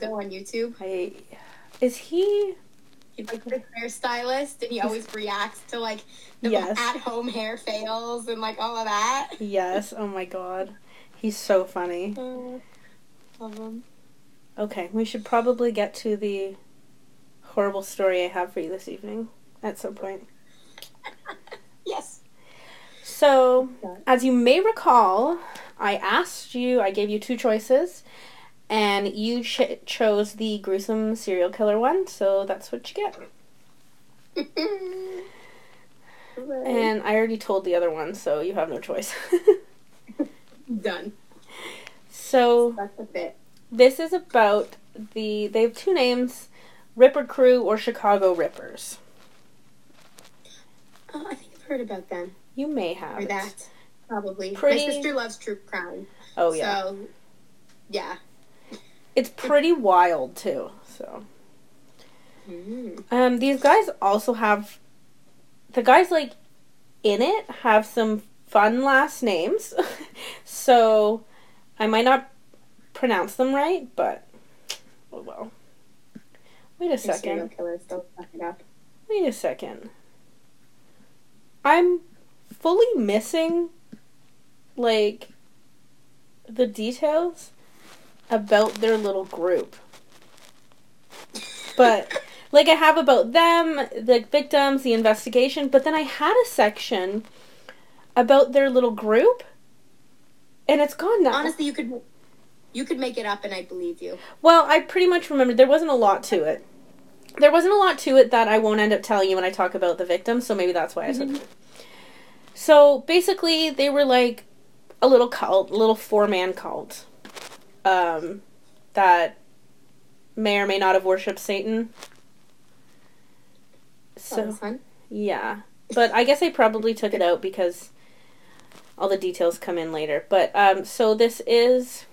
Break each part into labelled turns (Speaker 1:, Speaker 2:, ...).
Speaker 1: Mondo on YouTube?
Speaker 2: I is he?
Speaker 1: He's like the hairstylist, and he always reacts to like the
Speaker 2: Yes.
Speaker 1: at-home hair fails and like all of that.
Speaker 2: Yes. Oh my god, he's so funny.
Speaker 1: Uh, love him.
Speaker 2: Okay, we should probably get to the horrible story I have for you this evening at some point.
Speaker 1: Yes.
Speaker 2: So, as you may recall, I asked you, I gave you two choices, and you ch- chose the gruesome serial killer one, so that's what you get. And I already told the other one, so you have no choice.
Speaker 1: Done.
Speaker 2: so,
Speaker 1: That's the fit.
Speaker 2: this is about the. They have two names Ripper Crew or Chicago Rippers.
Speaker 1: Oh, I think I've heard about them
Speaker 2: You may have.
Speaker 1: or that. Probably.
Speaker 2: Pretty-
Speaker 1: My sister loves true crime.
Speaker 2: Oh, yeah.
Speaker 1: So, yeah.
Speaker 2: It's pretty wild, too, so.
Speaker 1: Mm.
Speaker 2: Um, these guys also have the guys like in it have some fun last names, so I might not pronounce them right, but oh well. Wait a second.
Speaker 1: killers don't fuck it up.
Speaker 2: Wait a second. I'm fully missing like the details about their little group. But like I have about them, the victims, the investigation, but then I had a section about their little group and it's gone now.
Speaker 1: Honestly, you could you could make it up, and I believe you.
Speaker 2: Well, I pretty much remembered there wasn't a lot to it. There wasn't a lot to it that I won't end up telling you when I talk about the victims, so maybe that's why I said mm-hmm. it. So basically, they were like a little cult, a little four man cult um, that may or may not have worshipped Satan.
Speaker 1: So
Speaker 2: yeah. But I guess I probably took it out because all the details come in later. But um so this is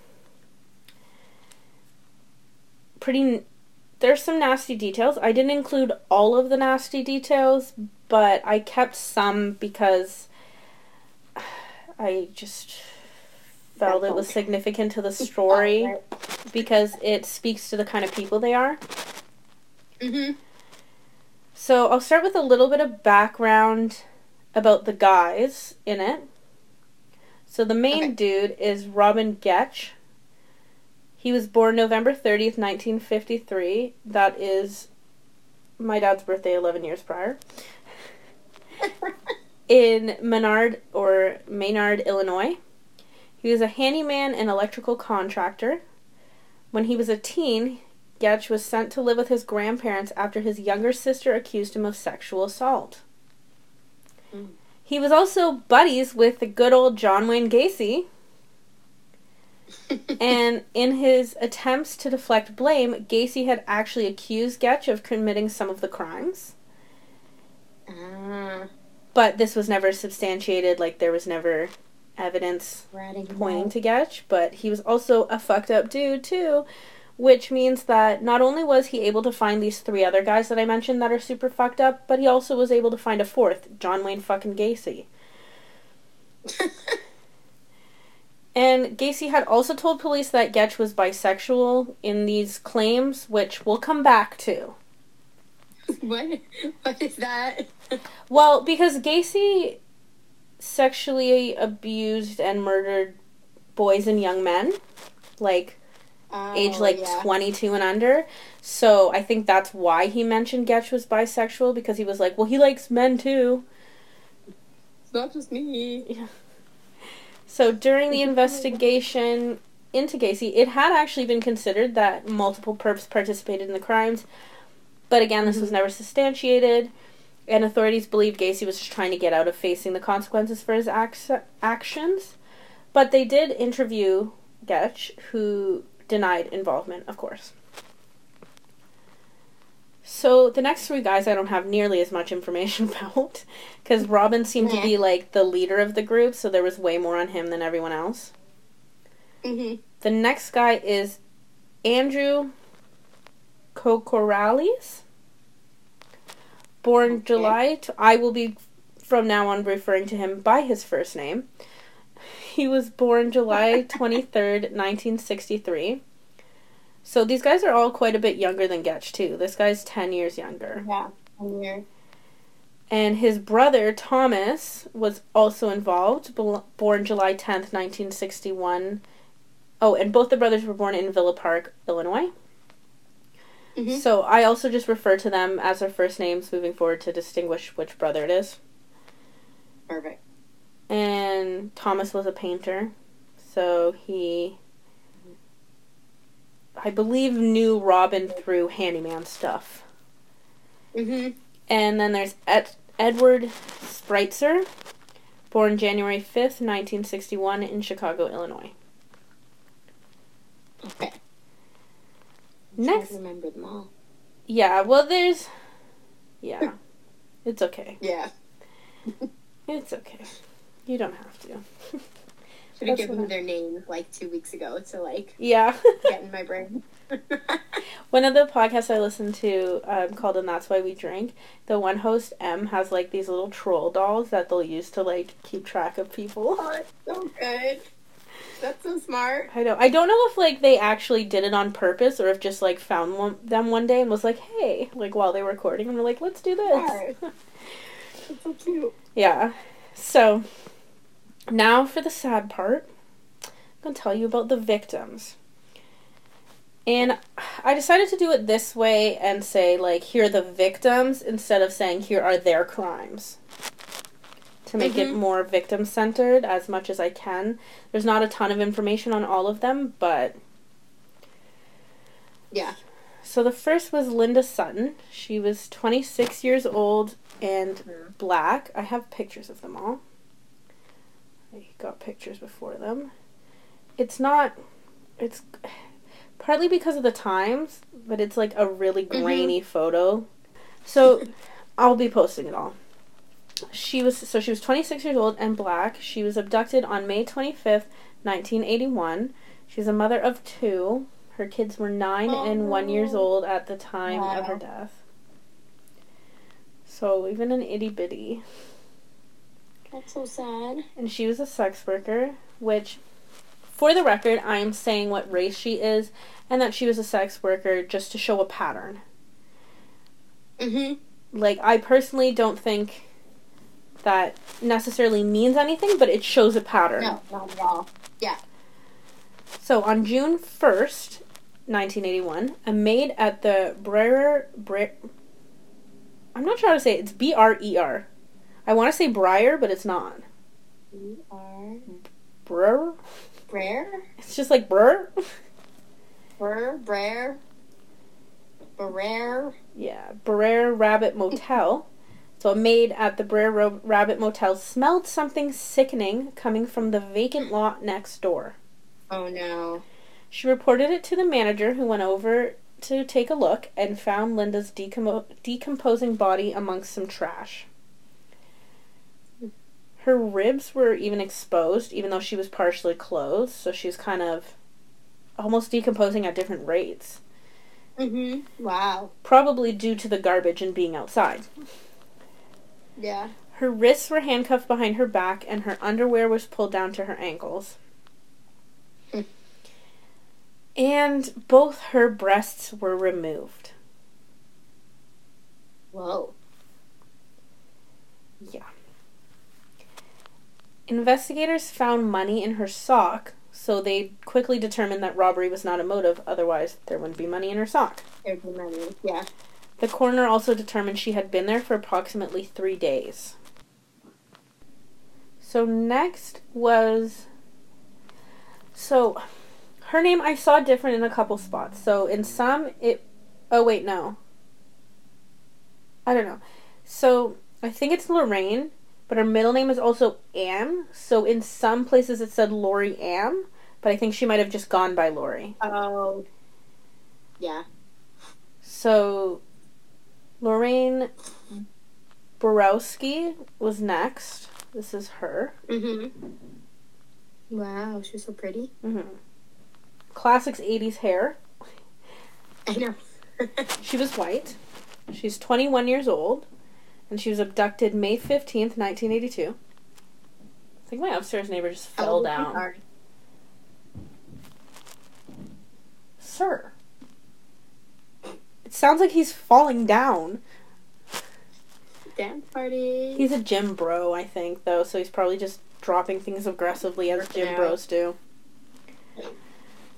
Speaker 2: pretty there's some nasty details. I didn't include all of the nasty details, but I kept some because I just felt it was significant to the story because it speaks to the kind of people they are.
Speaker 1: Mm-hmm.
Speaker 2: So I'll start with a little bit of background about the guys in it. So the main
Speaker 1: Okay.
Speaker 2: dude is Robin Gecht. He was born November 30th, 1953. That is my dad's birthday 11 years prior. In Menard or Maynard, Illinois. He was a handyman and electrical contractor. When he was a teen, Gecht was sent to live with his grandparents after his younger sister accused him of sexual assault.
Speaker 1: Mm.
Speaker 2: He was also buddies with the good old John Wayne Gacy, and in his attempts to deflect blame, Gacy had actually accused Gecht of committing some of the crimes.
Speaker 1: ah,
Speaker 2: But this was never substantiated, like, there was never evidence pointing to Gecht, but he was also a fucked up dude too, which means that not only was he able to find these three other guys that I mentioned that are super fucked up, but he also was able to find a fourth, John Wayne fucking Gacy. And Gacy had also told police that Gecht was bisexual in these claims, which we'll come back to.
Speaker 1: what? What is that?
Speaker 2: Well, because Gacy sexually abused and murdered boys and young men, like oh, age
Speaker 1: Oh,
Speaker 2: like
Speaker 1: yeah.
Speaker 2: 22 and under. So I think that's why he mentioned Gecht was bisexual because he was like, well, he likes men too.
Speaker 1: It's not just me.
Speaker 2: So during the investigation into Gacy, it had actually been considered that multiple perps participated in the crimes. But again, this was mm-hmm. never substantiated, and authorities believed Gacy was just trying to get out of facing the consequences for his ac- actions. But they did interview Gecht, who denied involvement, of course. So the next three guys I don't have nearly as much information about because Robin seemed to be like the leader of the group, so there was way more on him than everyone else.
Speaker 1: hmm
Speaker 2: The next guy is Andrew Kokoraleis. Born
Speaker 1: Okay.
Speaker 2: July, t- I will be from now on referring to him by his first name. He was born July 23rd, 1963. So these guys are all quite a bit younger than Gecht too. This guy's ten years younger.
Speaker 1: Yeah. One year.
Speaker 2: And his brother Thomas was also involved, born July 10th, 1961. Oh, and both the brothers were born in Villa Park, Illinois.
Speaker 1: Mhm.
Speaker 2: So I also just refer to them as their first names moving forward to distinguish which brother it is.
Speaker 1: Perfect.
Speaker 2: And Thomas was a painter, so he, I believe, knew Robin through handyman stuff.
Speaker 1: Mhm.
Speaker 2: And then there's Ed- Edward Spreitzer, born January 5th, 1961, in Chicago, Illinois.
Speaker 1: Okay.
Speaker 2: Next,
Speaker 1: remember them all.
Speaker 2: yeah, well, there's, yeah, it's okay.
Speaker 1: Yeah.
Speaker 2: It's okay. You don't have to.
Speaker 1: Should have given
Speaker 2: I-
Speaker 1: their names like two weeks ago to like
Speaker 2: Yeah.
Speaker 1: get in my brain.
Speaker 2: One of the podcasts I listened to um, called "And That's Why We Drink." The one host M has like these little troll dolls that they'll use to like keep track of people.
Speaker 1: oh, it's so good. That's so smart.
Speaker 2: I don't. I don't know if like they actually did it on purpose or if just like found one, them one day and was like, "Hey," like while they were recording, and we're like, "Let's do this."
Speaker 1: That's so cute.
Speaker 2: yeah. So now for the sad part. I'm gonna tell you about the victims. And I decided to do it this way and say, like, here are the victims instead of saying, here are their crimes. To make it
Speaker 1: Mhm.
Speaker 2: more victim centered as much as I can. There's not a ton of information on all of them, but.
Speaker 1: Yeah.
Speaker 2: So the first was Linda Sutton. She was 26 years old and black. I have pictures of them all. I got pictures before them. It's not. It's partly because of the times, but it's like a really
Speaker 1: Mhm.
Speaker 2: grainy photo. So I'll be posting it all. She was so she was 26 years old and black. She was abducted on May 25th, 1981. She's a mother of two. Her kids were 9 and 1 years
Speaker 1: Oh.
Speaker 2: old at the time of her death. So even an itty bitty.
Speaker 1: That's so sad.
Speaker 2: And she was a sex worker, which, for the record, I am saying what race she is and that she was a sex worker just to show a pattern.
Speaker 1: Mhm.
Speaker 2: Like, I personally don't think that necessarily means anything, but it shows a pattern.
Speaker 1: No, not at all. Yeah.
Speaker 2: So on June 1st, 1981, a maid at the Breyer. Bre- I'm not sure how to say it. It's B R E R. I want to say Breyer, but it's not.
Speaker 1: You are
Speaker 2: Breyer?
Speaker 1: Brer?
Speaker 2: It's just like Brr.
Speaker 1: Brer? Brer? Brer?
Speaker 2: Yeah, Brer Rabbit Motel. So a maid at the Brer Rabbit Motel smelled something sickening coming from the vacant lot next door.
Speaker 1: Oh no.
Speaker 2: She reported it to the manager, who went over to take a look and found Linda's decompo- decomposing body amongst some trash. Her ribs were even exposed, even though she was partially clothed, so she was kind of almost decomposing at different rates.
Speaker 1: Mm-hmm. Wow.
Speaker 2: Probably due to the garbage and being outside.
Speaker 1: Yeah.
Speaker 2: Her wrists were handcuffed behind her back, and her underwear was pulled down to her ankles.
Speaker 1: Hmm.
Speaker 2: And both her breasts were removed.
Speaker 1: Whoa.
Speaker 2: Yeah. Investigators found money in her sock, so they quickly determined that robbery was not a motive, otherwise, there wouldn't be money in her sock.
Speaker 1: There's the money. Yeah.
Speaker 2: The coroner also determined she had been there for approximately three days. So, next was. So, her name I saw different in a couple spots. So, in some, it. Oh, wait, no. I don't know. So, I think it's Lorraine, but her middle name is also Am. So, in some places it said Lori Am, but I think she might have just gone by Lori.
Speaker 1: Oh. Yeah.
Speaker 2: So, Lorraine Borowski was next. This is her.
Speaker 1: Mhm. Wow, she's so pretty.
Speaker 2: hmm Classics 80s hair.
Speaker 1: I know.
Speaker 2: She was white. She's 21 years old. And she was abducted May 15th, 1982. I think my upstairs neighbor just fell
Speaker 1: Oh,
Speaker 2: down. Sir. It sounds like he's falling down.
Speaker 1: Dance party.
Speaker 2: He's a gym bro, I think, though, so he's probably just dropping things aggressively as gym
Speaker 1: out.
Speaker 2: bros do.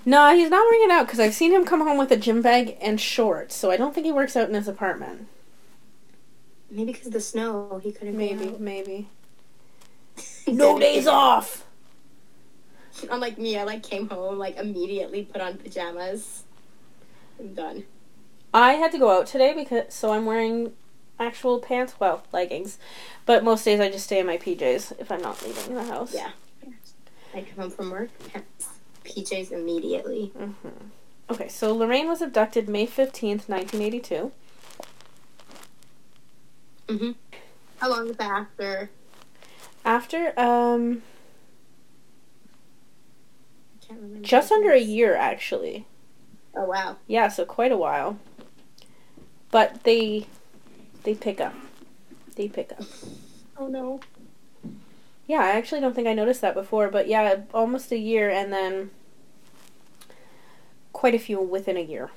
Speaker 2: No, he's not working out because I've seen him come home with a gym bag and shorts, so I don't think he works out in his apartment.
Speaker 1: Maybe because of the snow, he couldn't.
Speaker 2: Maybe, maybe. No days off!
Speaker 1: Unlike me, I like came home like immediately put on pajamas. I'm done.
Speaker 2: I had to go out today because so I'm wearing actual pants, well, leggings. But most days I just stay in my PJs if I'm not leaving the house.
Speaker 1: Yeah. I come home from work, pants, PJs immediately.
Speaker 2: hmm Okay, so Lorraine was abducted May 15th, 1982.
Speaker 1: Mm-hmm. How long was that after?
Speaker 2: After, um,
Speaker 1: I can't remember.
Speaker 2: just under a year actually.
Speaker 1: Oh wow.
Speaker 2: Yeah, so quite a while. But they, they pick up. They pick up.
Speaker 1: Oh no.
Speaker 2: Yeah, I actually don't think I noticed that before, but yeah, almost a year and then quite a few within a year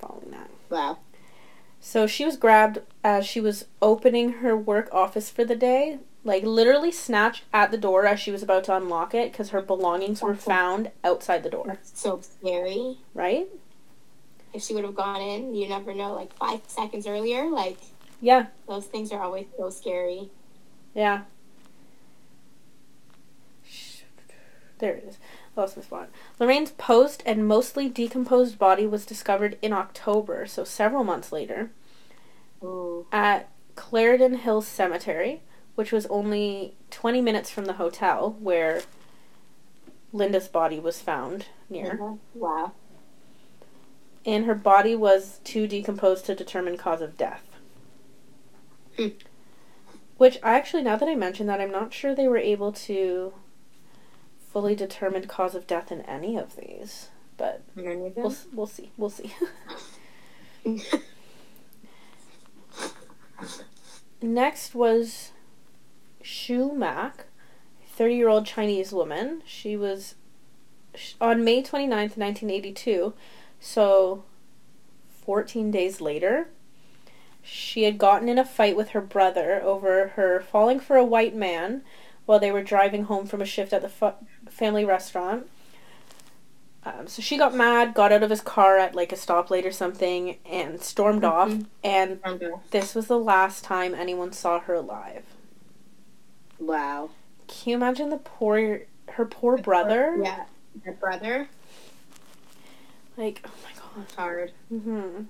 Speaker 2: following that.
Speaker 1: Wow.
Speaker 2: So she was grabbed as she was opening her work office for the day, like literally snatched at the door as she was about to unlock it because her belongings were found outside the door,
Speaker 1: That's so scary.
Speaker 2: right?
Speaker 1: If she would have gone in, you never know. Like five seconds earlier, like
Speaker 2: Yeah,
Speaker 1: those things are always so scary.
Speaker 2: yeah. There it is. Lost my spot. Lorraine's post and mostly decomposed body was discovered in October, so several months later,
Speaker 1: Ooh.
Speaker 2: at Clarendon Hills Cemetery, which was only 20 minutes from the hotel where Linda's body was found near.
Speaker 1: Mhm. Wow.
Speaker 2: And her body was too decomposed to determine cause of death.
Speaker 1: Hmm.
Speaker 2: Which I actually, now that I mention that, I'm not sure they were able to fully determine cause of death in any of these. But we'll, we'll see. We'll see. Next was Shu Mak, 30 year old Chinese woman. She was sh- on May 29th, 1982, so 14 days later. She had gotten in a fight with her brother over her falling for a white man while they were driving home from a shift at the fa- family restaurant. Um, so she got mad, got out of his car at like a stoplight or something, and stormed off.
Speaker 1: Mhm.
Speaker 2: And this was the last time anyone saw her alive.
Speaker 1: Wow.
Speaker 2: Can you imagine the poor, her poor brother?
Speaker 1: Yeah. Her brother.
Speaker 2: Like, oh my god.
Speaker 1: It's hard.
Speaker 2: hmm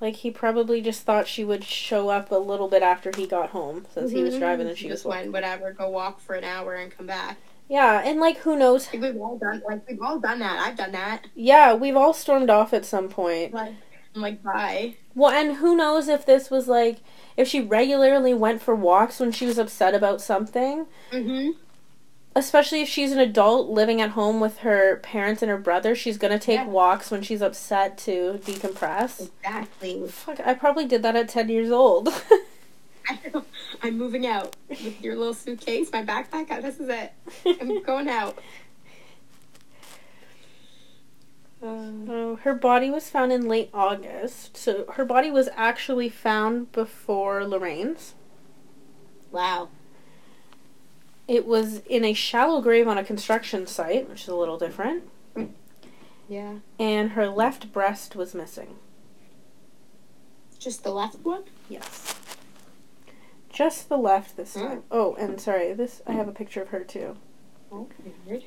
Speaker 2: Like he probably just thought she would show up a little bit after he got home, since he was
Speaker 1: Mhm.
Speaker 2: driving and she
Speaker 1: just
Speaker 2: was.
Speaker 1: went whatever, go walk for an hour and come back.
Speaker 2: Yeah, and like who knows?
Speaker 1: Like we've all done like we've all done that. I've done that.
Speaker 2: Yeah, we've all stormed off at some point.
Speaker 1: Like I'm like bye.
Speaker 2: Well, and who knows if this was like if she regularly went for walks when she was upset about something.
Speaker 1: Mm-hmm.
Speaker 2: Especially if she's an adult living at home with her parents and her brother, she's gonna take
Speaker 1: Yeah.
Speaker 2: walks when she's upset to decompress.
Speaker 1: Exactly.
Speaker 2: Fuck, I probably did that at ten years old.
Speaker 1: I know. I'm moving out with your little suitcase, my backpack. uh, This is it. I'm going out.
Speaker 2: Oh, her body was found in late August, so her body was actually found before Lorraine's.
Speaker 1: wow.
Speaker 2: It was in a shallow grave on a construction site, which is a little different,
Speaker 1: Yeah.
Speaker 2: and her left breast was missing.
Speaker 1: Just the left one.
Speaker 2: Yes. Just the left this
Speaker 1: Mm.
Speaker 2: time. Oh, and sorry, this I have a picture of her too.
Speaker 1: Oh, weird.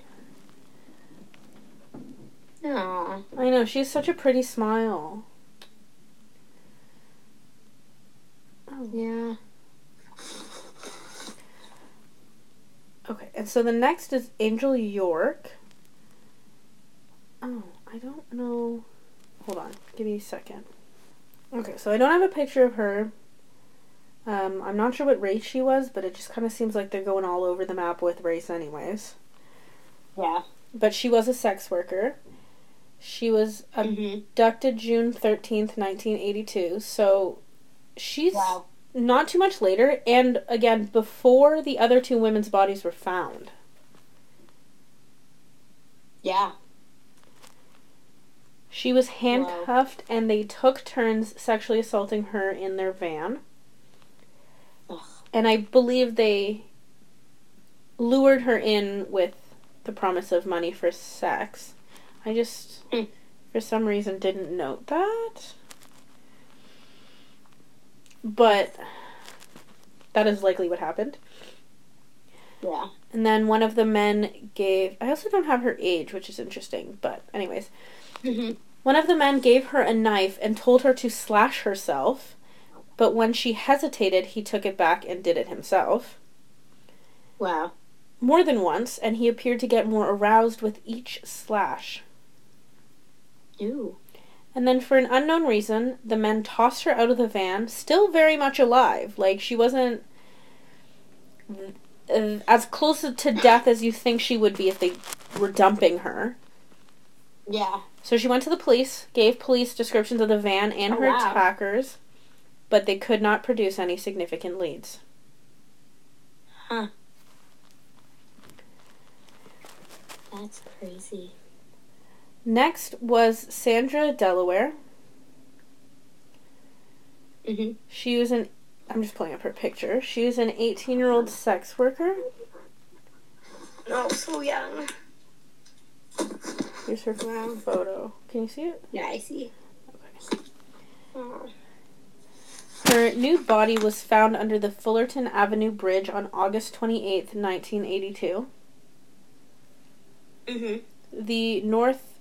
Speaker 1: Aw.
Speaker 2: I know, she has such a pretty smile. Oh.
Speaker 1: Yeah.
Speaker 2: Okay, and so the next is Angel York. Oh, I don't know. Hold on, give me a second. Okay, so I don't have a picture of her. Um, I'm not sure what race she was, but it just kind of seems like they're going all over the map with race, anyways.
Speaker 1: Yeah.
Speaker 2: But she was a sex worker. She was
Speaker 1: Mm-hmm.
Speaker 2: abducted June 13th, 1982. So she's
Speaker 1: Wow.
Speaker 2: Not too much later, and again, before the other two women's bodies were found.
Speaker 1: Yeah.
Speaker 2: She was handcuffed and they took turns sexually assaulting her in their van.
Speaker 1: Ugh.
Speaker 2: And I believe they lured her in with the promise of money for sex. I just,
Speaker 1: Hmm.
Speaker 2: for some reason, didn't note that. But that is likely what happened.
Speaker 1: Yeah.
Speaker 2: And then one of the men gave. I also don't have her age, which is interesting. But, anyways,
Speaker 1: hmm
Speaker 2: one of the men gave her a knife and told her to slash herself. But when she hesitated, he took it back and did it himself.
Speaker 1: Wow.
Speaker 2: More than once, and he appeared to get more aroused with each slash.
Speaker 1: Ew.
Speaker 2: And then, for an unknown reason, the men tossed her out of the van, still very much alive. Like, she wasn't uh, as close to death as you think she would be if they were dumping her.
Speaker 1: Yeah.
Speaker 2: So she went to the police, gave police descriptions of the van and
Speaker 1: Oh,
Speaker 2: her
Speaker 1: wow.
Speaker 2: attackers, but they could not produce any significant leads.
Speaker 1: Huh. That's crazy.
Speaker 2: Next was Sandra Delaware.
Speaker 1: hmm
Speaker 2: She was an I'm just pulling up her picture. She was an 18 year old sex worker.
Speaker 1: Oh, so young.
Speaker 2: Here's her
Speaker 1: Wow.
Speaker 2: photo. Can you see it?
Speaker 1: Yeah, I see. Oh.
Speaker 2: Her nude body was found under the Fullerton Avenue Bridge on August 28th, 1982.
Speaker 1: hmm
Speaker 2: The north.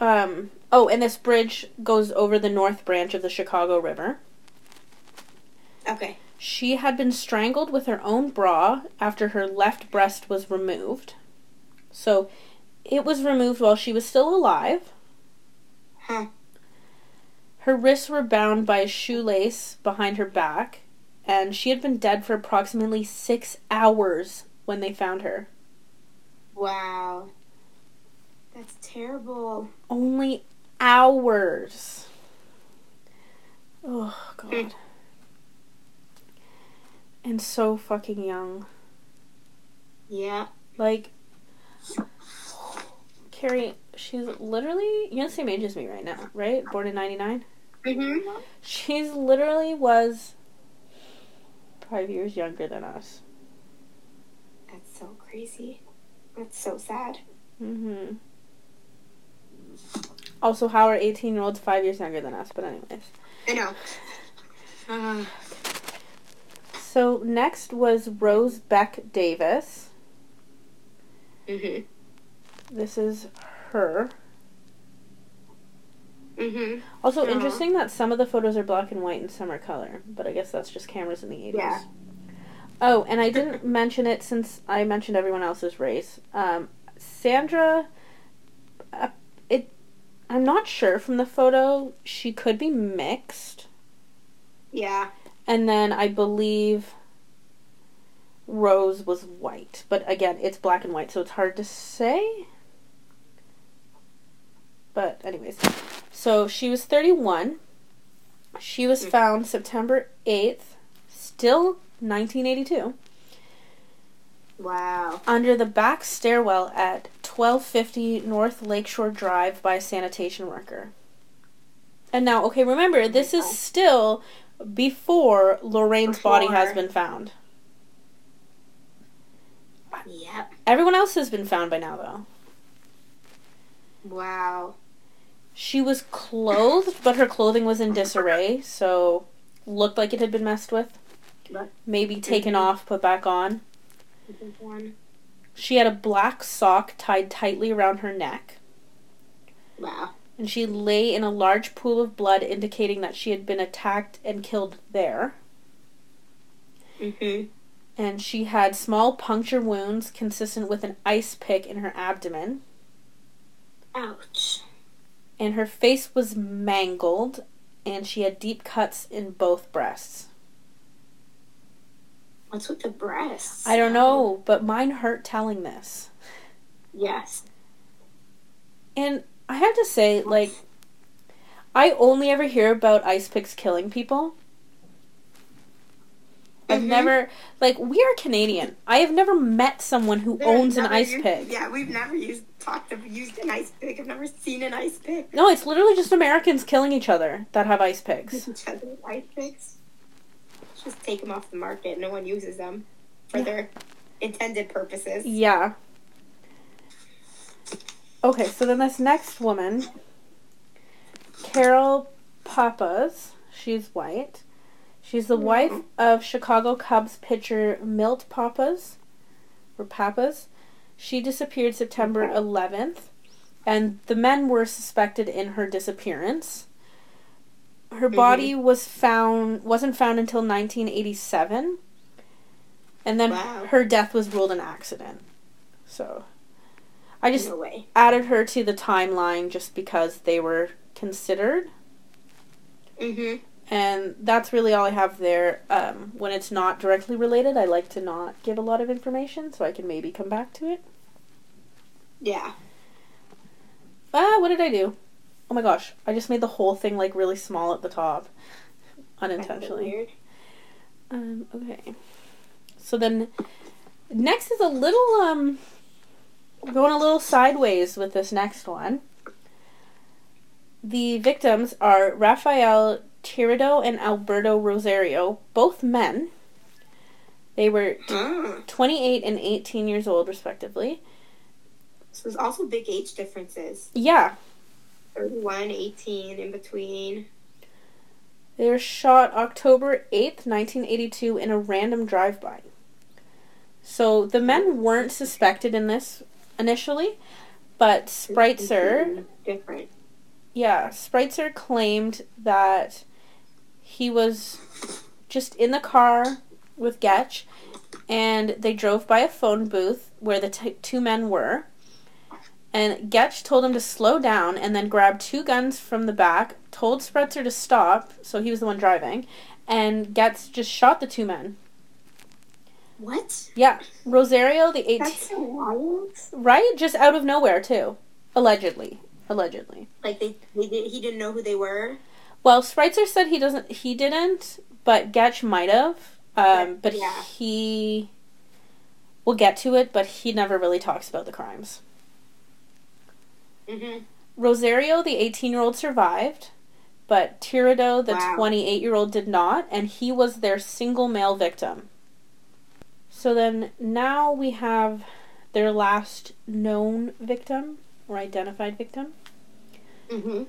Speaker 2: Um, oh, and this bridge goes over the north branch of the Chicago River.
Speaker 1: Okay.
Speaker 2: She had been strangled with her own bra after her left breast was removed. So it was removed while she was still alive.
Speaker 1: Huh.
Speaker 2: Her wrists were bound by a shoelace behind her back, and she had been dead for approximately six hours when they found her.
Speaker 1: Wow. That's terrible.
Speaker 2: Only hours. Oh, God. And so fucking young.
Speaker 1: Yeah.
Speaker 2: Like, Keri, she's literally, you're the same age as me right now, right? Born in 99?
Speaker 1: Mm-hmm.
Speaker 2: She's literally was five years younger than us.
Speaker 1: That's so crazy. That's so sad.
Speaker 2: hmm Also, how are 18 year olds five years younger than us? But, anyways.
Speaker 1: I know. Uh,
Speaker 2: So, next was Rose Beck Davis.
Speaker 1: hmm
Speaker 2: This is her.
Speaker 1: hmm
Speaker 2: Also,
Speaker 1: Aw.
Speaker 2: interesting that some of the photos are black and white and some are color, but I guess that's just cameras in the 80s.
Speaker 1: Yeah.
Speaker 2: Oh, and I didn't mention it since I mentioned everyone else's race. Um, Sandra, uh, I'm not sure from the photo. She could be mixed,
Speaker 1: Yeah.
Speaker 2: and then I believe Rose was white. But again, it's black and white, so it's hard to say. But anyways, so she was 31. She was
Speaker 1: Mm.
Speaker 2: found September 8th, still 1982,
Speaker 1: Wow.
Speaker 2: under the back stairwell at 1250 North Lakeshore Drive by a sanitation worker. And now, okay, remember, this is still before Lorraine's body has been found.
Speaker 1: Yep.
Speaker 2: Everyone else has been found by now, though.
Speaker 1: Wow.
Speaker 2: She was clothed, but her clothing was in disarray, so looked like it had been messed with. Maybe taken
Speaker 1: Mhm.
Speaker 2: off, put back on.
Speaker 1: One.
Speaker 2: She had a black sock tied tightly around her neck,
Speaker 1: Wow.
Speaker 2: and she lay in a large pool of blood, indicating that she had been attacked and killed there.
Speaker 1: hmm
Speaker 2: And she had small puncture wounds consistent with an ice pick in her abdomen,
Speaker 1: Ouch.
Speaker 2: and her face was mangled, and she had deep cuts in both breasts.
Speaker 1: What's with the breasts?
Speaker 2: I don't know, but mine hurt telling this.
Speaker 1: Yes.
Speaker 2: And I have to say, like, I only ever hear about ice picks killing people. I've
Speaker 1: Mhm.
Speaker 2: never like we are Canadian. I have never met someone who
Speaker 1: There's
Speaker 2: owns an ice
Speaker 1: used-
Speaker 2: pig.
Speaker 1: Yeah, we've never used talked of used an ice pick. I've never seen an ice pick.
Speaker 2: No, it's literally just Americans killing each other that have ice picks.
Speaker 1: Each other ice picks. Just take them off the market. No one uses them for
Speaker 2: Yeah.
Speaker 1: their intended purposes.
Speaker 2: Yeah. Okay, so then this next woman, Carol Pappas, she's white. She's the wife
Speaker 1: Mhm.
Speaker 2: of Chicago Cubs pitcher Milt Pappas, or Pappas. She disappeared September 11th, and the men were suspected in her disappearance. Her body was found wasn't found until 1987, and then
Speaker 1: Wow.
Speaker 2: her death was ruled an accident. So, I just
Speaker 1: no
Speaker 2: added her to the timeline just because they were considered,
Speaker 1: Mm-hmm.
Speaker 2: and that's really all I have there. Um, when it's not directly related, I like to not give a lot of information so I can maybe come back to it.
Speaker 1: Yeah.
Speaker 2: Ah, what did I do? Oh my gosh, I just made the whole thing like really small at the top,
Speaker 1: That's
Speaker 2: unintentionally.
Speaker 1: weird.
Speaker 2: Um, okay. So then, next is a little um, going a little sideways with this next one. The victims are Rafael Tirado and Alberto Rosario, both men. They were
Speaker 1: Mm.
Speaker 2: 28 and 18 years old, respectively.
Speaker 1: So there's also big age differences.
Speaker 2: Yeah,
Speaker 1: 31, 18, in between.
Speaker 2: they were shot October 8th, 1982, in a random drive by. So the men weren't suspected in this initially, but Spreitzer.
Speaker 1: Different.
Speaker 2: Yeah, Spreitzer claimed that he was just in the car with Gecht, and they drove by a phone booth where the t- two men were. And Gecht told him to slow down and then grabbed two guns from the back, told Spreitzer to stop, so he was the one driving, and Gecht just shot the two men.
Speaker 1: What?
Speaker 2: Yeah, Rosario, the 18.
Speaker 1: That's so wild.
Speaker 2: Right? Just out of nowhere, too. Allegedly. Allegedly.
Speaker 1: Like they, they did, he didn't know who they were.
Speaker 2: Well, Spreitzer said he doesn't. He didn't, but Gecht might have. Um, but
Speaker 1: Yeah.
Speaker 2: he. We'll get to it, but he never really talks about the crimes.
Speaker 1: Mm-hmm.
Speaker 2: Rosario, the 18 year old, survived, but Tirado, the
Speaker 1: Wow.
Speaker 2: 28 year old, did not, and he was their single male victim. So then now we have their last known victim, or identified victim.
Speaker 1: Mm-hmm.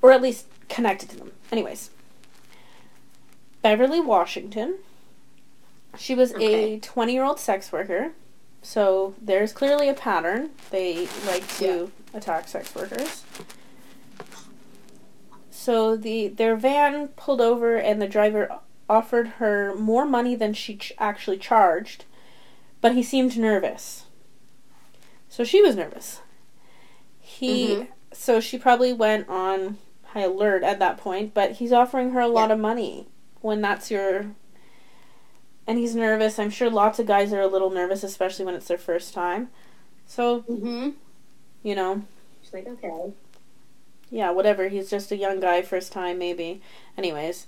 Speaker 2: or at least connected to them. Anyways, Beverly Washington. She was a 20 year old sex worker. So there's clearly a pattern. They like to attack sex workers. So the their van pulled over and the driver offered her more money than she ch- actually charged, but he seemed nervous. So she was nervous. He
Speaker 1: Mhm.
Speaker 2: so she probably went on high alert at that point, but he's offering her a lot
Speaker 1: Yeah.
Speaker 2: of money when that's your and he's nervous. I'm sure lots of guys are a little nervous especially when it's their first time. So,
Speaker 1: Mm-hmm.
Speaker 2: you know,
Speaker 1: She's like, okay.
Speaker 2: yeah, whatever. He's just a young guy, first time maybe. Anyways,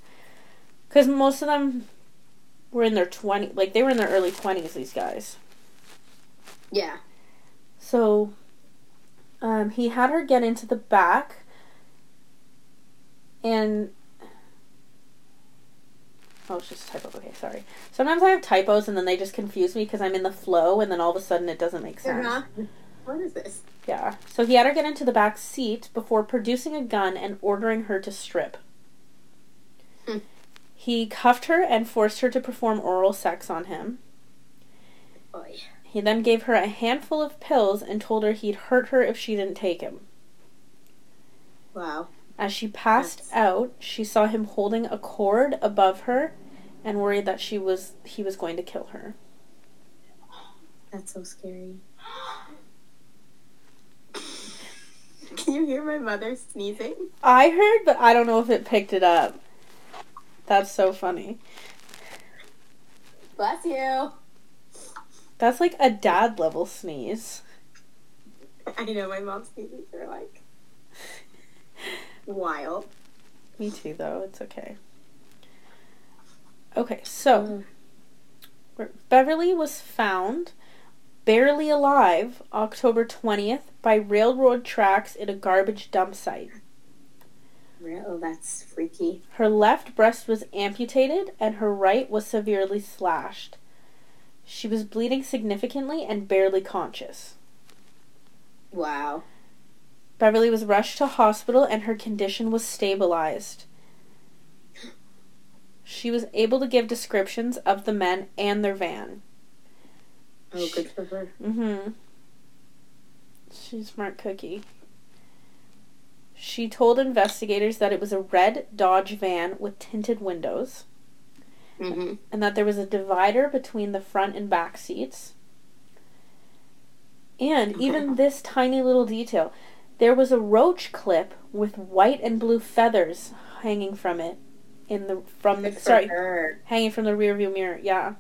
Speaker 2: cuz most of them were in their 20 like they were in their early 20s these guys.
Speaker 1: Yeah.
Speaker 2: So um, he had her get into the back and Oh, it's just a typo. Okay, sorry. Sometimes I have typos and then they just confuse me because I'm in the flow and then all of a sudden it doesn't make sense.
Speaker 1: Uh-huh. What is this?
Speaker 2: Yeah. So he had her get into the back seat before producing a gun and ordering her to strip.
Speaker 1: Hmm.
Speaker 2: He cuffed her and forced her to perform oral sex on him.
Speaker 1: Boy.
Speaker 2: He then gave her a handful of pills and told her he'd hurt her if she didn't take him.
Speaker 1: Wow.
Speaker 2: As she passed
Speaker 1: That's-
Speaker 2: out, she saw him holding a cord above her and worried that she was he was going to kill her.
Speaker 1: That's so scary. Can you hear my mother sneezing?
Speaker 2: I heard, but I don't know if it picked it up. That's so funny.
Speaker 1: Bless you.
Speaker 2: That's like a dad level sneeze.
Speaker 1: I know my mom's sneezes are like wild.
Speaker 2: Me too, though. It's okay. Okay, so mm. Beverly was found barely alive October 20th by railroad tracks in a garbage dump site.
Speaker 1: Real, oh, that's freaky.
Speaker 2: Her left breast was amputated and her right was severely slashed. She was bleeding significantly and barely conscious.
Speaker 1: Wow.
Speaker 2: Beverly was rushed to hospital and her condition was stabilized. She was able to give descriptions of the men and their van.
Speaker 1: Oh, good for her.
Speaker 2: Mm-hmm. She's smart cookie. She told investigators that it was a red Dodge van with tinted windows
Speaker 1: Mm-hmm.
Speaker 2: and that there was a divider between the front and back seats. And even this tiny little detail, there was a roach clip with white and blue feathers hanging from it in the from the sorry,
Speaker 1: her.
Speaker 2: hanging from the rear view mirror. Yeah.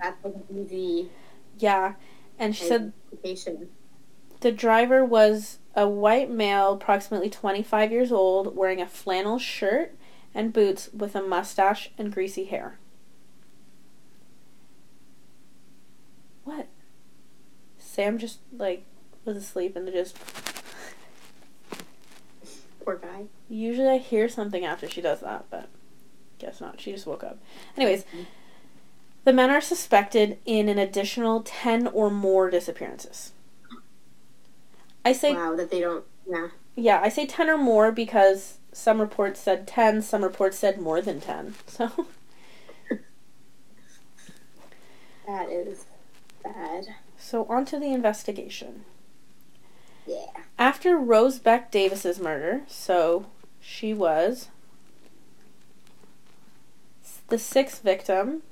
Speaker 1: That's an easy
Speaker 2: Yeah. And she said. The driver was a white male, approximately 25 years old, wearing a flannel shirt and boots with a mustache and greasy hair. What? Sam just, like, was asleep and just.
Speaker 1: Poor guy.
Speaker 2: Usually I hear something after she does that, but guess not. She just woke up. Anyways, mm-hmm. the men are suspected in an additional 10 or more disappearances. I say
Speaker 1: wow, that they don't. Yeah.
Speaker 2: Yeah, I say 10 or more because some reports said 10, some reports said more than 10. So,
Speaker 1: That is bad.
Speaker 2: so on to the investigation.
Speaker 1: Yeah.
Speaker 2: After Rose Beck Davis's murder, so she was the sixth victim.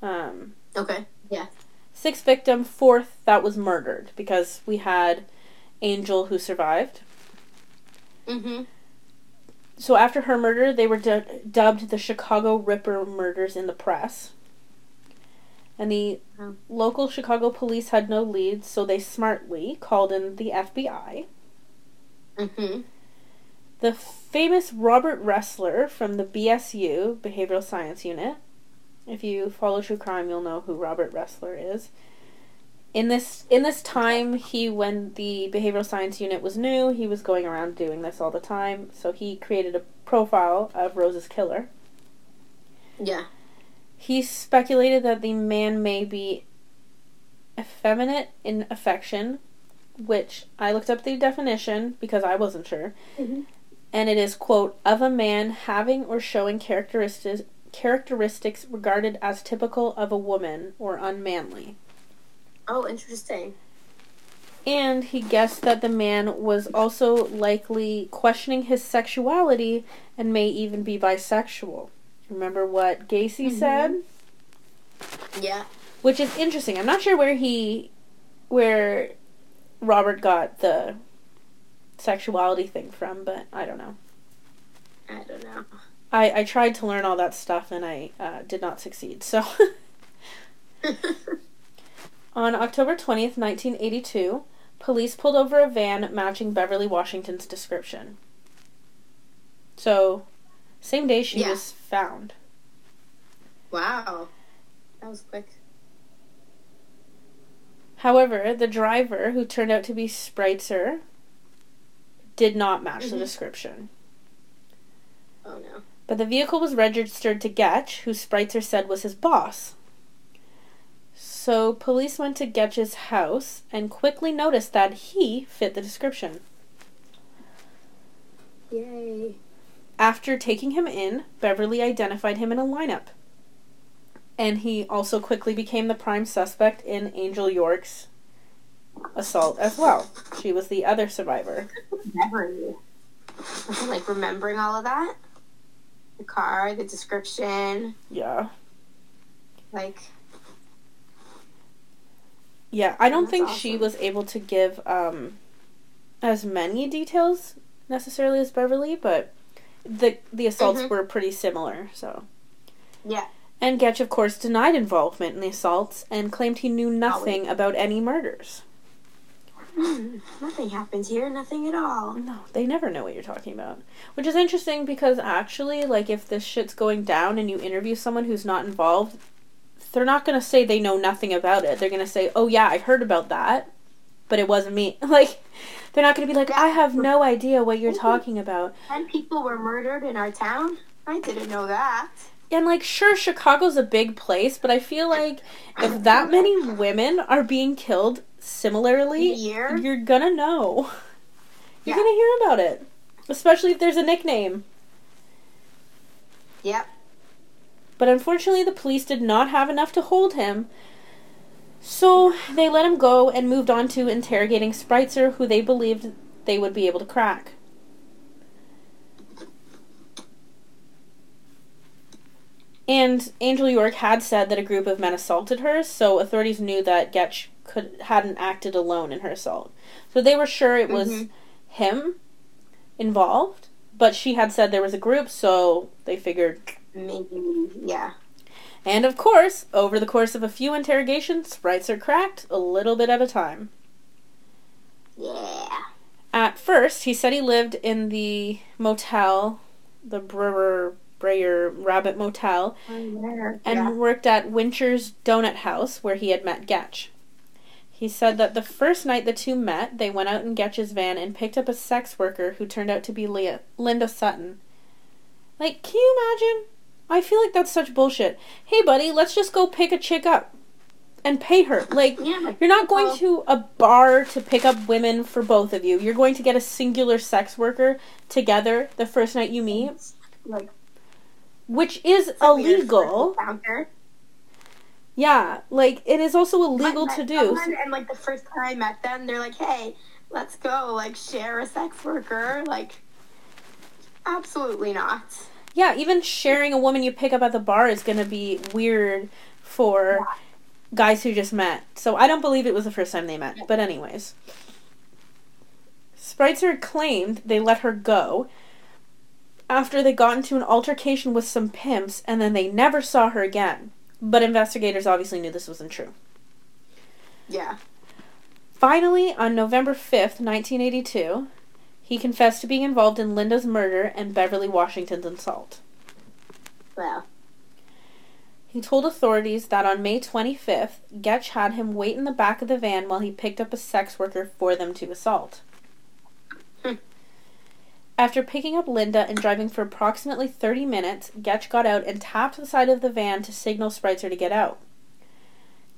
Speaker 2: Um,
Speaker 1: Okay. Yeah.
Speaker 2: sixth victim, fourth that was murdered because we had Angel who survived.
Speaker 1: Mm-hmm.
Speaker 2: So after her murder, they were du- dubbed the Chicago Ripper murders in the press. And the
Speaker 1: Oh.
Speaker 2: local Chicago police had no leads, so they smartly called in the FBI.
Speaker 1: Mm-hmm.
Speaker 2: The famous Robert Ressler from the BSU, Behavioral Science Unit. If you follow true crime, you'll know who Robert Ressler is. In this in this time, he when the Behavioral Science Unit was new, he was going around doing this all the time. So he created a profile of Rose's killer.
Speaker 1: Yeah.
Speaker 2: He speculated that the man may be effeminate in affection, which I looked up the definition because I wasn't sure.
Speaker 1: Mhm.
Speaker 2: And it is, quote, of a man having or showing characteristics characteristics regarded as typical of a woman or unmanly.
Speaker 1: Oh, interesting.
Speaker 2: And he guessed that the man was also likely questioning his sexuality and may even be bisexual. Remember what Gacy
Speaker 1: Mhm.
Speaker 2: said?
Speaker 1: Yeah.
Speaker 2: which is interesting. I'm not sure where he, where Robert got the sexuality thing from, but I don't know.
Speaker 1: I don't know.
Speaker 2: I I tried to learn all that stuff and I uh, did not succeed. So on October twentieth, nineteen eighty two, police pulled over a van matching Beverly Washington's description. So, same day she
Speaker 1: Yeah.
Speaker 2: was found.
Speaker 1: wow. That was quick.
Speaker 2: However, the driver, who turned out to be Spreitzer, did not match the
Speaker 1: Mhm.
Speaker 2: description.
Speaker 1: Oh no.
Speaker 2: But the vehicle was registered to Gecht, who Spreitzer said was his boss. So police went to Gecht's house and quickly noticed that he fit the description.
Speaker 1: Yay.
Speaker 2: After taking him in, Beverly identified him in a lineup. And he also quickly became the prime suspect in Angel York's assault as well. She was the other survivor.
Speaker 1: Memory. Okay, like remembering all of that. The car, the description,
Speaker 2: Yeah.
Speaker 1: like
Speaker 2: Yeah, I don't think she was able to give um, as many details necessarily as Beverly, but the the assaults
Speaker 1: Mhm.
Speaker 2: were pretty similar. So,
Speaker 1: yeah.
Speaker 2: and Gecht, of course, denied involvement in the assaults and claimed he knew nothing about any murders.
Speaker 1: Hmm, nothing happened here. Nothing at all.
Speaker 2: No, they never know what you're talking about, which is interesting because actually, like, if this shit's going down and you interview someone who's not involved, they're not going to say they know nothing about it. They're going to say, "Oh yeah, I heard about that, but it wasn't me." Like they're not going to be like, "I have no idea what you're mm-hmm. talking about."
Speaker 1: Ten people were murdered in our town. I didn't know that.
Speaker 2: And like sure Chicago's a big place, but I feel like if that many women are being killed similarly,
Speaker 1: Year?
Speaker 2: you're to know. You're
Speaker 1: Yeah.
Speaker 2: to hear about it. Especially if there's a nickname.
Speaker 1: Yep.
Speaker 2: But unfortunately, the police did not have enough to hold him. So they let him go and moved on to interrogating Spreitzer, who they believed they would be able to crack. And Angel York had said that a group of men assaulted her, so authorities knew that Gecht could hadn't acted alone in her assault. So they were sure it was
Speaker 1: Mhm.
Speaker 2: him involved, but she had said there was a group, so they figured
Speaker 1: Maybe. Yeah.
Speaker 2: And of course, over the course of a few interrogations, Spreitzer cracked a little bit at a time.
Speaker 1: Yeah.
Speaker 2: At first, he said he lived in the motel, the Brewer Breyer Rabbit Motel, and
Speaker 1: yeah.
Speaker 2: worked at Winchell's Donut House, where he had met Gecht. He said that the first night the two met, they went out in Gecht's van and picked up a sex worker who turned out to be Leah, Linda Sutton. Like, can you imagine? I feel like that's such bullshit. Hey, buddy, let's just go pick a chick up and pay her. Like,
Speaker 1: Yeah,
Speaker 2: you're not going
Speaker 1: well-
Speaker 2: to a bar to pick up women for both of you. You're going to get a singular sex worker together the first night you meet,
Speaker 1: like
Speaker 2: which is
Speaker 1: it's a weird
Speaker 2: illegal. Yeah, like it is also illegal to do.
Speaker 1: and like the first time I met them, they're like, "Hey, let's go like share a sex worker." Like, absolutely not.
Speaker 2: Yeah, even sharing a woman you pick up at the bar is going to be weird for
Speaker 1: Yeah.
Speaker 2: guys who just met. So I don't believe it was the first time they met. But anyways, Spreitzer claimed they let her go after they got into an altercation with some pimps and then they never saw her again. But investigators obviously knew this wasn't true.
Speaker 1: Yeah.
Speaker 2: Finally, on November 5th, 1982, he confessed to being involved in Linda's murder and Beverly Washington's assault.
Speaker 1: Well.
Speaker 2: He told authorities that on May 25th, Gecht had him wait in the back of the van while he picked up a sex worker for them to assault.
Speaker 1: Hmm.
Speaker 2: After picking up Linda and driving for approximately 30 minutes, Gecht got out and tapped the side of the van to signal Spreitzer to get out.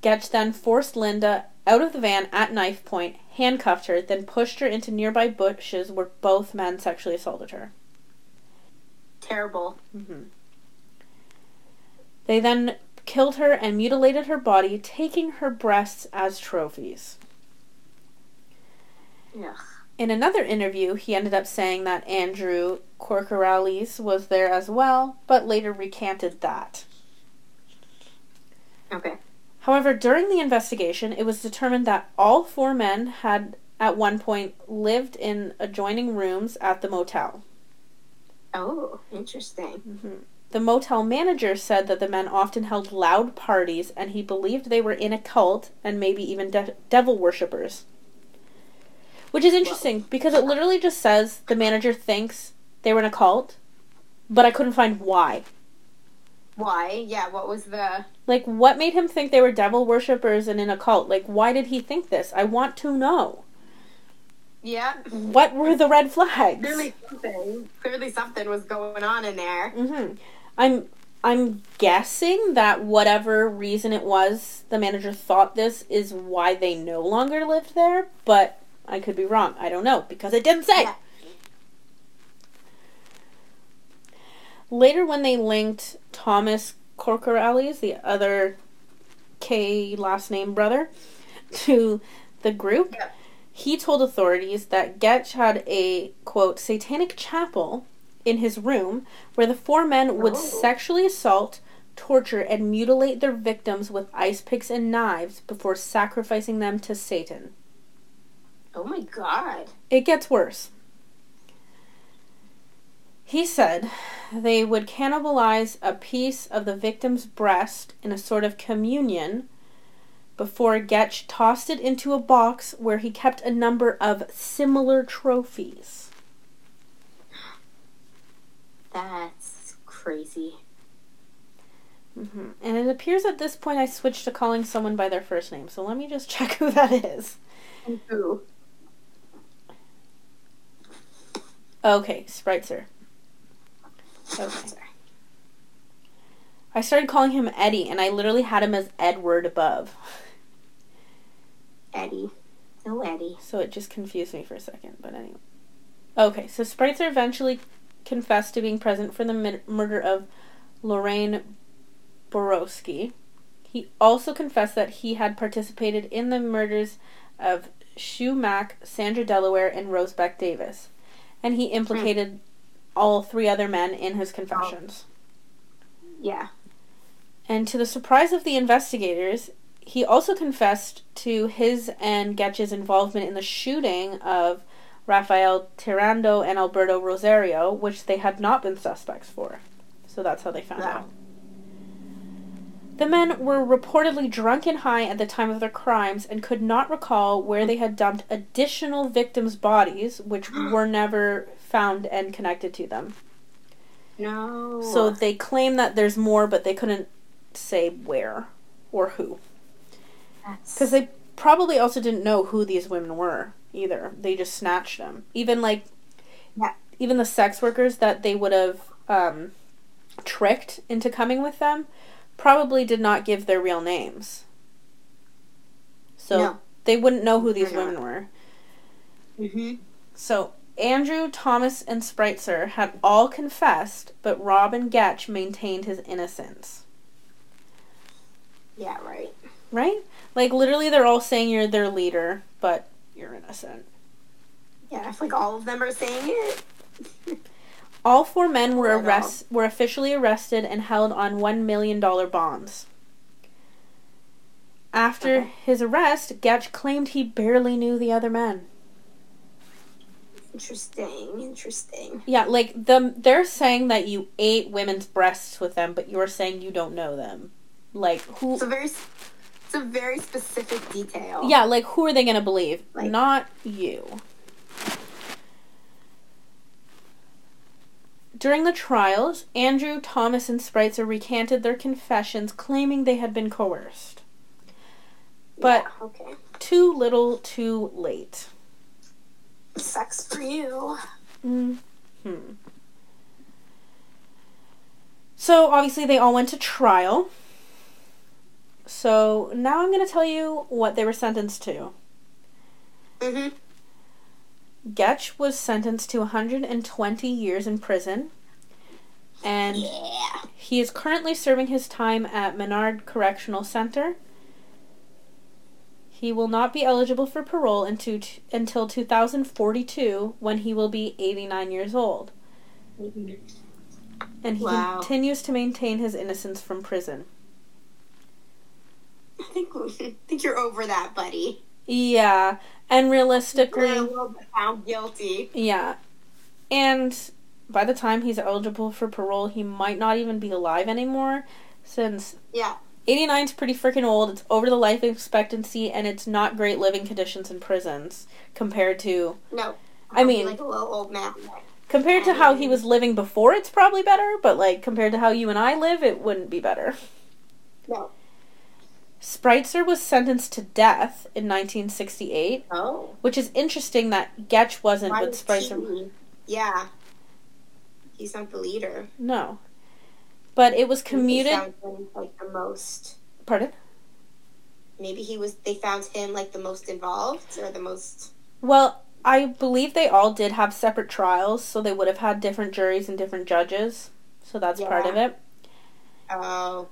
Speaker 2: Gecht then forced Linda out of the van at knife point, handcuffed her, then pushed her into nearby bushes where both men sexually assaulted her.
Speaker 1: Terrible.
Speaker 2: hmm They then killed her and mutilated her body, taking her breasts as trophies.
Speaker 1: Ugh.
Speaker 2: In another interview, he ended up saying that Andrew Kokoraleis was there as well, but later recanted that.
Speaker 1: Okay.
Speaker 2: However, during the investigation, it was determined that all four men had at one point lived in adjoining rooms at the motel.
Speaker 1: Oh, interesting. Mm-hmm.
Speaker 2: The motel manager said that the men often held loud parties and he believed they were in a cult and maybe even de- devil worshippers. Which is interesting because it literally just says the manager thinks they were in a cult, but I couldn't find why.
Speaker 1: Why? Yeah. What was the?
Speaker 2: Like, what made him think they were devil worshippers and in a cult? Like, why did he think this? I want to know.
Speaker 1: Yeah.
Speaker 2: What were the red flags?
Speaker 1: Clearly something. Clearly something was going on in there.
Speaker 2: hmm I'm I'm guessing that whatever reason it was, the manager thought this is why they no longer lived there, but I could be wrong. I don't know because it didn't say.
Speaker 1: Yeah.
Speaker 2: Later, when they linked Thomas Kokoraleis, the other K last name brother, to the group,
Speaker 1: Yeah.
Speaker 2: he told authorities that Gecht had a quote satanic chapel in his room where the four men would
Speaker 1: Oh.
Speaker 2: sexually assault, torture, and mutilate their victims with ice picks and knives before sacrificing them to Satan.
Speaker 1: Oh my god.
Speaker 2: It gets worse. He said they would cannibalize a piece of the victim's breast in a sort of communion before Gecht tossed it into a box where he kept a number of similar trophies.
Speaker 1: That's crazy.
Speaker 2: hmm And it appears at this point I switched to calling someone by their first name. So let me just check who that is.
Speaker 1: Who?
Speaker 2: Okay, Spreitzer. Oh, okay. I started calling him Eddie, and I literally had him as Edward above.
Speaker 1: Eddie. No Eddie.
Speaker 2: So it just confused me for a second, but anyway. Okay, so Spreitzer eventually confessed to being present for the mi- murder of Lorraine Borowski. He also confessed that he had participated in the murders of Shui Mak, Sandra Delaware, and Rose Beck Davis. And he hmm. implicated all three other men in his confessions.
Speaker 1: Yeah.
Speaker 2: And to the surprise of the investigators, he also confessed to his and Gecht's involvement in the shooting of Rafael Tirado and Alberto Rosario, which they had not been suspects for. So that's how they found
Speaker 1: Wow.
Speaker 2: out. The men were reportedly drunk and high at the time of their crimes and could not recall where they had dumped additional victims' bodies, which were never found and connected to them.
Speaker 1: No.
Speaker 2: So they claim that there's more, but they couldn't say where or who. Because they probably also didn't know who these women were either. They just snatched them. Even like,
Speaker 1: Yeah.
Speaker 2: even the sex workers that they would have um, tricked into coming with them probably did not give their real names. So
Speaker 1: No.
Speaker 2: they wouldn't know who these women were.
Speaker 1: Mhm.
Speaker 2: So Andrew, Thomas, and Spreitzer had all confessed, but Rob and Gecht maintained his innocence.
Speaker 1: Yeah, right.
Speaker 2: Right? Like literally, they're all saying you're their leader, but you're innocent.
Speaker 1: Yeah, it's like all of them are saying it.
Speaker 2: All four men were arrest were officially arrested and held on one million dollar bonds. After
Speaker 1: Okay.
Speaker 2: his arrest, Gecht claimed he barely knew the other men.
Speaker 1: Interesting. Interesting.
Speaker 2: Yeah, like the they're saying that you ate women's breasts with them, but you're saying you don't know them. Like who?
Speaker 1: It's a very, it's a very specific detail.
Speaker 2: Yeah, like who are they gonna believe?
Speaker 1: Like-
Speaker 2: Not you. During the trials, Andrew, Thomas, and Spreitzer recanted their confessions, claiming they had been coerced. But
Speaker 1: Yeah, okay.
Speaker 2: too little, too late.
Speaker 1: Sucks for you.
Speaker 2: Hmm. So obviously they all went to trial. So now I'm going to tell you what they were sentenced to.
Speaker 1: Mhm.
Speaker 2: Gecht was sentenced to 120 years in prison, and
Speaker 1: Yeah.
Speaker 2: he is currently serving his time at Menard Correctional Center. He will not be eligible for parole into, until 2042 when he will be 89 years old. And he
Speaker 1: Wow.
Speaker 2: continues to maintain his innocence from prison.
Speaker 1: I think I think you're over that, buddy.
Speaker 2: Yeah, and realistically,
Speaker 1: a little bit found guilty.
Speaker 2: yeah. And by the time he's eligible for parole, he might not even be alive anymore since
Speaker 1: Yeah.
Speaker 2: 89 is pretty freaking old. It's over the life expectancy, and it's not great living conditions in prisons compared to
Speaker 1: No.
Speaker 2: I mean-
Speaker 1: like a little old man.
Speaker 2: compared to how he was living before. It's probably better, but like compared to how you and I live, it wouldn't be better.
Speaker 1: No.
Speaker 2: Spreitzer was sentenced to death in 1968,
Speaker 1: Oh.
Speaker 2: which is interesting that Gecht wasn't,
Speaker 1: Why
Speaker 2: but Spreitzer.
Speaker 1: he- Yeah. He's not the leader.
Speaker 2: No, but it was commuted.
Speaker 1: They found him, like the most.
Speaker 2: Pardon?
Speaker 1: Maybe he was. They found him like the most involved or the most.
Speaker 2: Well, I believe they all did have separate trials, so they would have had different juries and different judges. So that's part of it.
Speaker 1: Oh.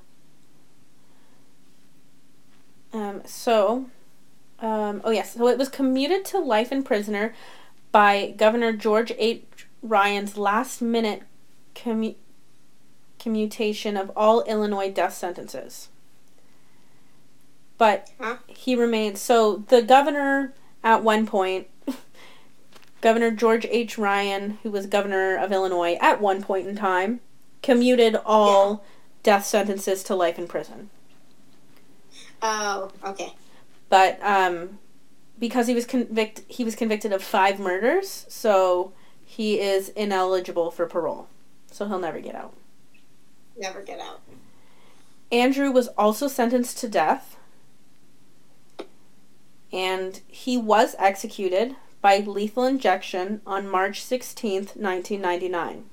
Speaker 2: Um, so, um, oh yes, so it was commuted to life in prisoner by Governor George H. Ryan's last minute commu- commutation of all Illinois death sentences. But
Speaker 1: Huh?
Speaker 2: he remained. So the governor at one point, Governor George H. Ryan, who was governor of Illinois at one point in time, commuted all death sentences to life in prison.
Speaker 1: Oh. Okay.
Speaker 2: but um, because he was convict he was convicted of five murders, so he is ineligible for parole. So he'll never get out.
Speaker 1: Never get out.
Speaker 2: Andrew was also sentenced to death. And he was executed by lethal injection on March 16th, 1999.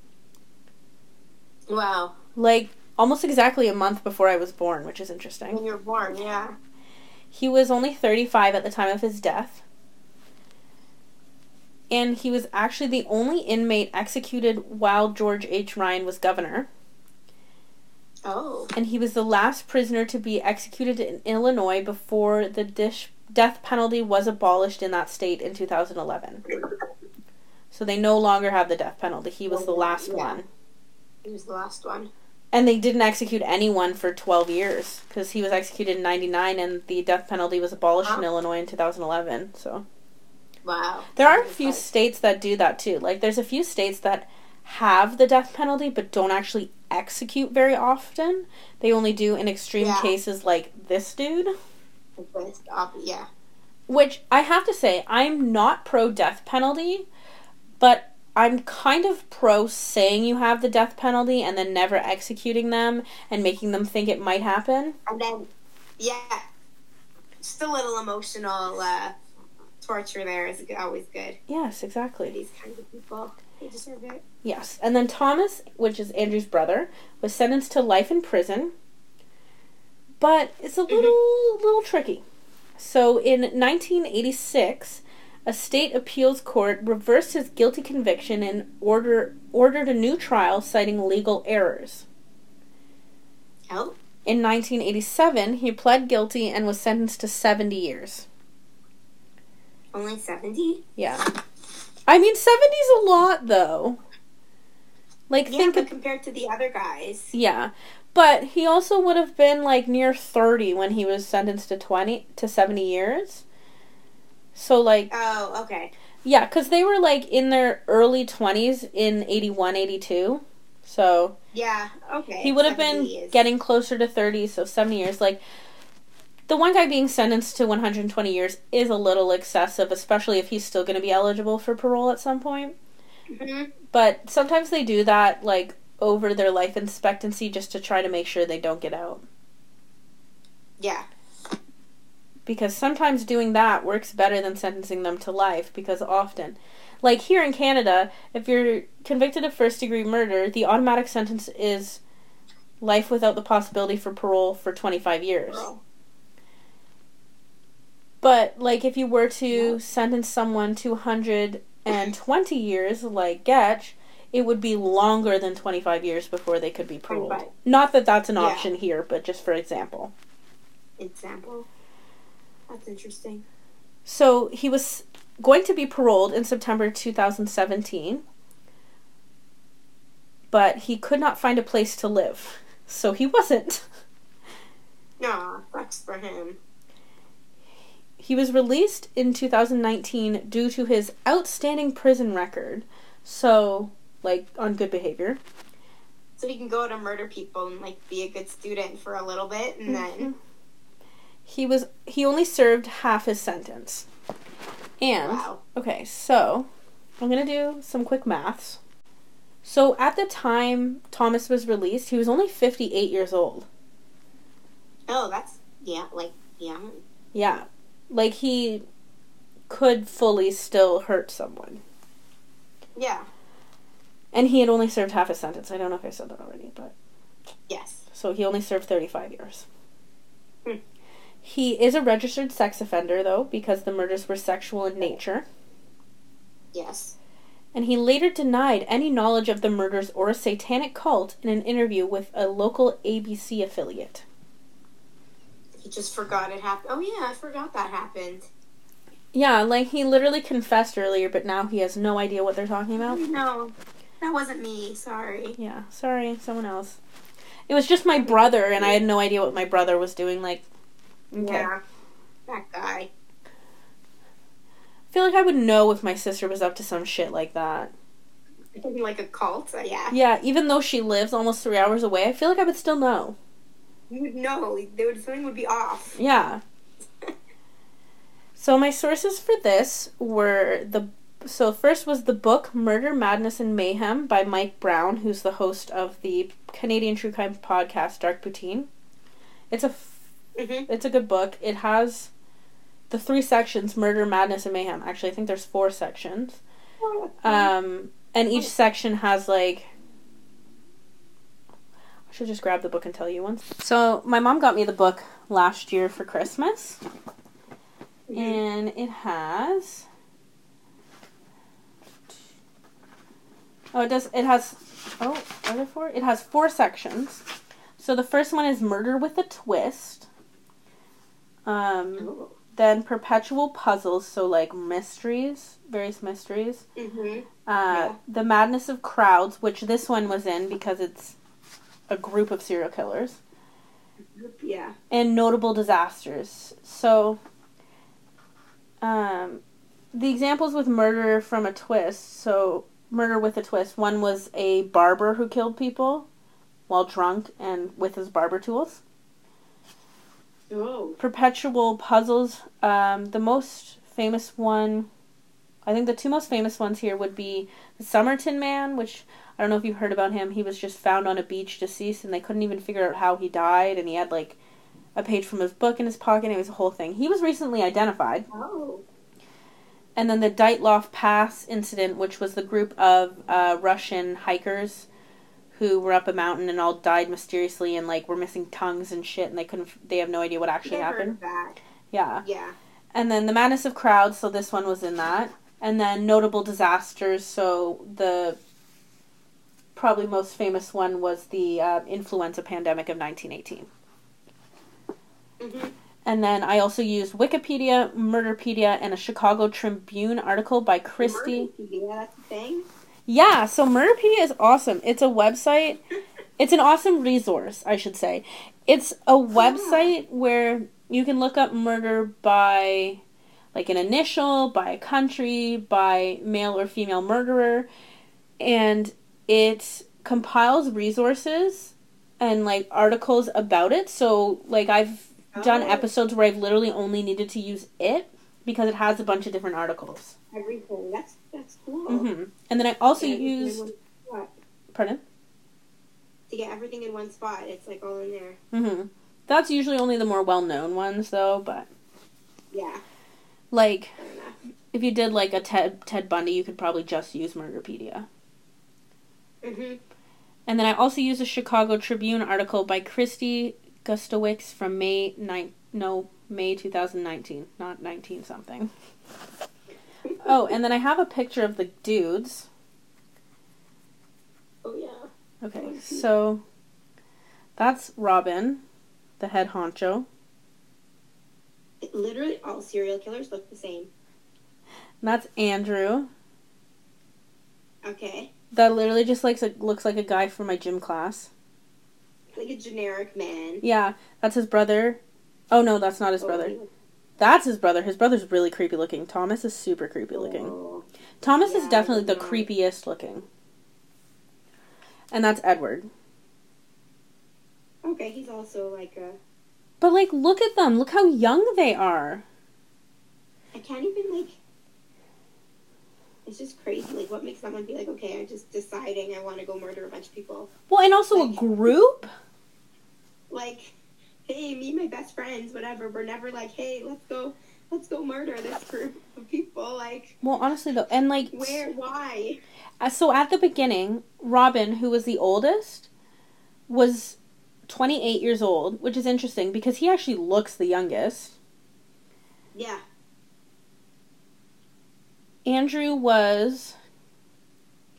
Speaker 1: Wow.
Speaker 2: Like almost exactly a month before I was born, which is interesting.
Speaker 1: When you were born, yeah.
Speaker 2: He was only 35 at the time of his death. And he was actually the only inmate executed while George H. Ryan was governor.
Speaker 1: Oh.
Speaker 2: And he was the last prisoner to be executed in Illinois before the dish, death penalty was abolished in that state in 2011. So they no longer have the death penalty. He was the oh, last
Speaker 1: Yeah.
Speaker 2: one.
Speaker 1: He was the last one.
Speaker 2: And they didn't execute anyone for 12 years because he was executed in 99 and the death penalty was abolished in Illinois in 2011. So
Speaker 1: Wow.
Speaker 2: there are a few states that do that too. Like there's a few states that have the death penalty but don't actually execute very often. They only do in extreme
Speaker 1: Yeah.
Speaker 2: cases like this dude.
Speaker 1: Yeah.
Speaker 2: Which I have to say, I'm not pro death penalty, but I'm kind of pro saying you have the death penalty and then never executing them and making them think it might happen.
Speaker 1: And then, yeah, just a little emotional uh, torture there is always good.
Speaker 2: Yes, exactly.
Speaker 1: these kinds of people, it.
Speaker 2: Yes. And then Thomas, which is Andrew's brother, was sentenced to life in prison. But it's a mm-hmm. little little tricky. So in 1986, a state appeals court reversed his guilty conviction and order ordered a new trial citing legal errors.
Speaker 1: Oh,
Speaker 2: In 1987, he pled guilty and was sentenced to 70 years.
Speaker 1: only 70?
Speaker 2: Yeah. I mean, 70's a lot, though. Like,
Speaker 1: Yeah,
Speaker 2: think
Speaker 1: but
Speaker 2: of.
Speaker 1: compared to the other guys.
Speaker 2: Yeah. But he also would have been, like, near 30 when he was sentenced to 20 to 70 years. So, like,
Speaker 1: Oh, okay.
Speaker 2: yeah, because they were, like, in their early 20s in 81, 82. So,
Speaker 1: Yeah, okay.
Speaker 2: he would have been
Speaker 1: 70
Speaker 2: getting closer to 30 so 70 years like the one guy being sentenced to 120 years is a little excessive especially if he's still going to be eligible for parole at some point
Speaker 1: Mhm.
Speaker 2: but sometimes they do that like over their life expectancy just to try to make sure they don't get out
Speaker 1: Yeah.
Speaker 2: because sometimes doing that works better than sentencing them to life because often like here in Canada if you're convicted of first degree murder the automatic sentence is life without the possibility for parole for 25 years
Speaker 1: Girl.
Speaker 2: But like if you were to
Speaker 1: Yeah.
Speaker 2: sentence someone to 120 years like Gecht, it would be longer than 25 years before they could be paroled.
Speaker 1: 25.
Speaker 2: Not that that's an
Speaker 1: Yeah.
Speaker 2: option here, but just for example.
Speaker 1: Example. That's interesting.
Speaker 2: So he was going to be paroled in September 2017, but he could not find a place to live. So he wasn't.
Speaker 1: Nah, sucks for him.
Speaker 2: He was released in 2019 due to his outstanding prison record. So, like, on good behavior.
Speaker 1: So he can go to murder people and like be a good student for a little bit, and then mm-hmm.
Speaker 2: He was he only served half his sentence. And
Speaker 1: wow.
Speaker 2: okay, so I'm going to do some quick maths. So at the time Thomas was released, he was only 58 years old.
Speaker 1: Oh, that's yeah, like yeah.
Speaker 2: Yeah. Like he could fully still hurt someone.
Speaker 1: Yeah.
Speaker 2: And he had only served half a sentence. I don't know if I said that already, but
Speaker 1: Yes.
Speaker 2: so he only served 35 years.
Speaker 1: Hmm.
Speaker 2: He is a registered sex offender though because the murders were sexual in nature.
Speaker 1: Yes.
Speaker 2: and he later denied any knowledge of the murders or a satanic cult in an interview with a local ABC affiliate.
Speaker 1: He just forgot it happened. Oh yeah, I forgot that happened.
Speaker 2: Yeah, like he literally confessed earlier, but now he has no idea what they're talking about.
Speaker 1: No, that wasn't me. Sorry.
Speaker 2: Yeah, sorry, someone else. It was just my brother, and I had no idea what my brother was doing. Like, okay.
Speaker 1: Yeah. That guy.
Speaker 2: I feel like I would know if my sister was up to some shit like that.
Speaker 1: Like a cult. Yeah.
Speaker 2: Yeah, even though she lives almost three hours away, I feel like I would still know.
Speaker 1: You would know. There would something would be off.
Speaker 2: Yeah. So my sources for this were the so first was the book Murder, Madness and Mayhem by Mike Browne, who's the host of the Canadian true crime podcast Dark Poutine. It's a f-
Speaker 1: Mm-hmm.
Speaker 2: it's a good book. It has the three sections: murder, madness, and mayhem. Actually, I think there's four sections. Um, and each section has like. Should just grab the book and tell you once. So my mom got me the book last year for Christmas,
Speaker 1: Mhm.
Speaker 2: and it has. Oh, it does. It has. Oh, are there four? It has four sections. So the first one is murder with a twist. Um,
Speaker 1: Oh.
Speaker 2: then perpetual puzzles, so like mysteries, various mysteries.
Speaker 1: Mhm.
Speaker 2: Uh,
Speaker 1: Yeah.
Speaker 2: The madness of crowds, which this one was in because it's a group of serial killers,
Speaker 1: Yeah.
Speaker 2: and notable disasters. So, um, the examples with murder from a twist. So, murder with a twist. One was a barber who killed people while drunk and with his barber tools.
Speaker 1: Oh.
Speaker 2: perpetual puzzles. Um, the most famous one, I think the two most famous ones here would be the Somerton Man, which I don't know if you've heard about him. He was just found on a beach deceased, and they couldn't even figure out how he died, and he had like a page from his book in his pocket. It was a whole thing. He was recently identified.
Speaker 1: Oh.
Speaker 2: And then the Dyatlov Pass incident, which was the group of uh, Russian hikers who were up a mountain and all died mysteriously and like were missing tongues and shit, and they couldn't. They have no idea what actually happened.
Speaker 1: that.
Speaker 2: Yeah.
Speaker 1: Yeah.
Speaker 2: And then the madness of crowds, so this one was in that. And then notable disasters, so the probably most famous one was the uh, influenza pandemic of 1918.
Speaker 1: Mhm.
Speaker 2: And then I also used Wikipedia, Murderpedia, and a Chicago Tribune article by Christie.
Speaker 1: Yeah, that's a thing.
Speaker 2: Yeah, so Murderpedia is awesome. It's a website. It's an awesome resource, I should say. It's a website where you can look up murder by like an initial, by a country, by male or female murderer, and it compiles resources and like articles about it. So like I've done
Speaker 1: Oh.
Speaker 2: episodes where I've literally only needed to use it because it has a bunch of different articles.
Speaker 1: Everything. That's that's cool.
Speaker 2: hmm And then I also
Speaker 1: Yeah, everything in
Speaker 2: use
Speaker 1: one spot.
Speaker 2: pardon.
Speaker 1: to get everything in one spot. It's like all in there.
Speaker 2: hmm That's usually only the more well known ones, though. But
Speaker 1: Yeah.
Speaker 2: like, if you did like a Ted Ted Bundy, you could probably just use Murderpedia.
Speaker 1: Mhm.
Speaker 2: And then I also use a Chicago Tribune article by Christy Gutowski from May nine no May two thousand nineteen, not nineteen something. Oh, and then I have a picture of the dudes.
Speaker 1: Oh yeah.
Speaker 2: Okay, so that's Robin, the head honcho.
Speaker 1: It, literally, all serial killers look the same.
Speaker 2: And that's Andrew.
Speaker 1: Okay.
Speaker 2: That literally just like looks like a guy from my gym class.
Speaker 1: Like a generic man.
Speaker 2: Yeah, that's his brother. Oh no, that's not his
Speaker 1: Oh,
Speaker 2: brother. That's his brother. His brother's really creepy looking. Thomas is super creepy oh. looking.
Speaker 1: Oh.
Speaker 2: Thomas
Speaker 1: Yeah,
Speaker 2: is definitely the creepiest looking. And that's Edward.
Speaker 1: Okay, he's also like a.
Speaker 2: But like look at them. Look how young they are.
Speaker 1: I can't even like. It's just crazy. Like, what makes someone be like, okay, I'm just deciding I want to go murder a bunch of people.
Speaker 2: Well, and also a group?
Speaker 1: Like, hey, me and my best friends, whatever. We're never like, hey, let's go, let's go murder this group of people. Like,
Speaker 2: Well, honestly though, and like
Speaker 1: where, why?
Speaker 2: Uh, so at the beginning, Robin, who was the oldest, was 28 years old, which is interesting because he actually looks the youngest.
Speaker 1: Yeah.
Speaker 2: Andrew was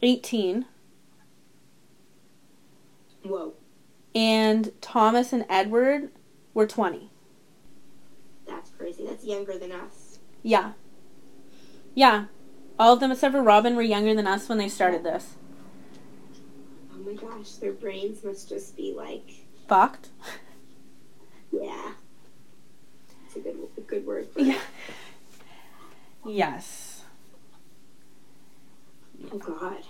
Speaker 2: 18,
Speaker 1: Whoa.
Speaker 2: and Thomas and Edward were 20.
Speaker 1: That's crazy. That's younger than us.
Speaker 2: Yeah. Yeah. All of them except for Robin were younger than us when they started this.
Speaker 1: Oh my gosh, their brains must just be like,
Speaker 2: Fucked.
Speaker 1: yeah. It's a good, a good word for
Speaker 2: Yeah.
Speaker 1: it.
Speaker 2: Yes.
Speaker 1: Oh god.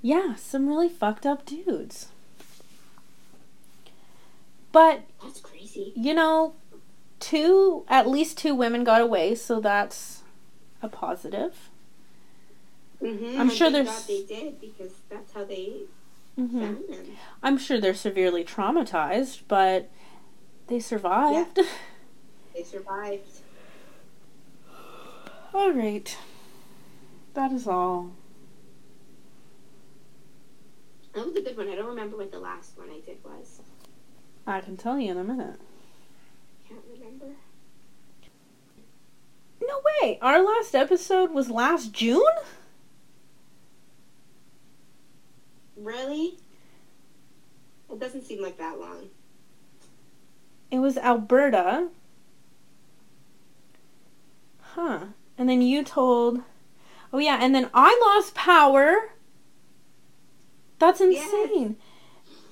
Speaker 2: Yeah, some really fucked up dudes. But
Speaker 1: That's crazy.
Speaker 2: you know, two at least two women got away, so that's a positive.
Speaker 1: Mm-hmm.
Speaker 2: I'm sure
Speaker 1: thank
Speaker 2: there's-
Speaker 1: they did because that's how they
Speaker 2: hmm
Speaker 1: them.
Speaker 2: I'm sure they're severely traumatized, but They survived.
Speaker 1: They survived.
Speaker 2: All right. That is all.
Speaker 1: That was a good one. I don't remember what the last one I did was.
Speaker 2: I can tell you in a minute.
Speaker 1: I can't remember.
Speaker 2: No way. Our last episode was last June?
Speaker 1: Really? It doesn't seem like that long.
Speaker 2: It was Alberta. Huh. And then you told. Oh, yeah. And then I lost power. That's insane.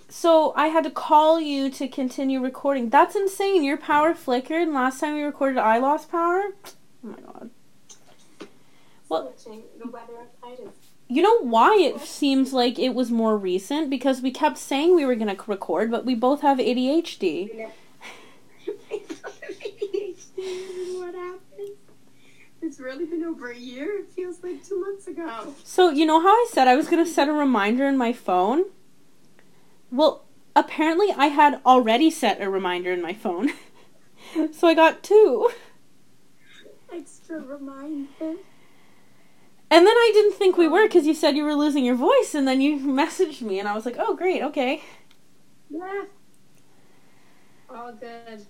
Speaker 2: So I had to call you to continue recording. That's insane. Your power flickered. And last time we recorded, I lost power. Oh my god. Well-
Speaker 1: Switching. the weather outside is.
Speaker 2: You know why it seems like it was more recent? Because we kept saying we were going to record, but we both have ADHD.
Speaker 1: what happened? It's really been over a year. It feels like two months ago.
Speaker 2: So, you know how I said I was going to set a reminder in my phone? Well, apparently I had already set a reminder in my phone. so I got two.
Speaker 1: Extra reminder.
Speaker 2: And then I didn't think we were um. because you said you were losing your voice, and then you messaged me, and I was like, oh, great, okay.
Speaker 1: Yeah. All good.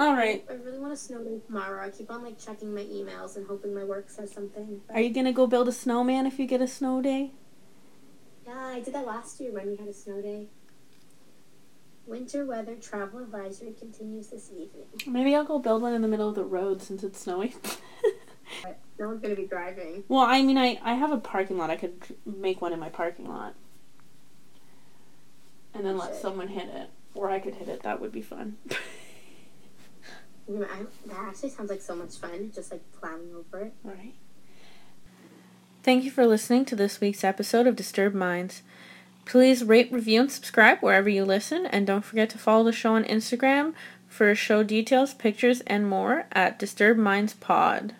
Speaker 2: All right.
Speaker 1: I really want a snow day tomorrow. I keep on like checking my emails and hoping my work says something. but-
Speaker 2: Are you going to go build a snowman if you get a snow day?
Speaker 1: Yeah, I did that last year when we had a snow day. Winter weather travel advisory continues this evening.
Speaker 2: Maybe I'll go build one in the middle of the road since it's snowy.
Speaker 1: No one's gonna be driving.
Speaker 2: well, I mean, I, I have a parking lot. I could make one in my parking lot. And then let someone hit it. Or I could hit it. That would be fun.
Speaker 1: That actually sounds like so much fun. Just like planning over it.
Speaker 2: Right. Thank you for listening to this week's episode of Disturbed Minds. Please rate, review, and subscribe wherever you listen, and don't forget to follow the show on Instagram for show details, pictures, and more at Disturbed Minds Pod.